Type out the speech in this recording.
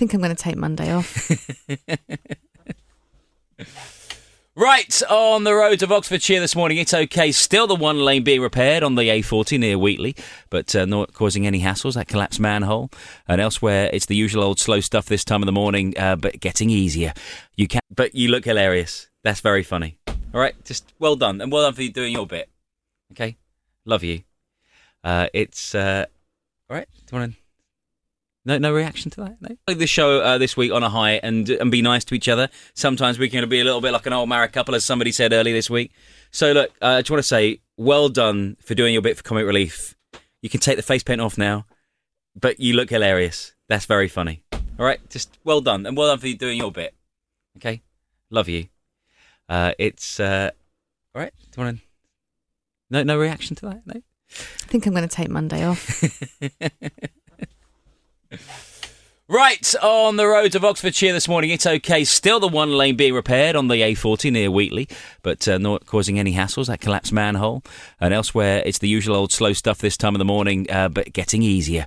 think I'm going to take Monday off. Right, on the roads of Oxfordshire this morning, it's okay. Still the one lane being repaired on the A40 near Wheatley, but uh, not causing any hassles. That collapsed manhole. And elsewhere, it's the usual old slow stuff this time of the morning, uh, but getting easier. You can, but you look hilarious. That's very funny. All right, just well done, and well done for you doing your bit. Okay, love you. Uh, it's uh, all right. Do you want to? No, no reaction to that. No. Like the show uh, this week on a high and and be nice to each other. Sometimes we can be a little bit like an old married couple, as somebody said earlier this week. So look, uh, I just want to say, well done for doing your bit for comic relief. You can take the face paint off now, but you look hilarious. That's very funny. All right, just well done, and well done for you doing your bit. Okay, love you. Uh, it's uh, all right. Do you want to? No, no reaction to that. No. I think I'm going to take Monday off. Right, on the roads of Oxfordshire this morning, it's okay. Still the one lane being repaired on the A40 near Wheatley, but uh, not causing any hassles. That collapsed manhole. And elsewhere, it's the usual old slow stuff this time of the morning, uh, but getting easier.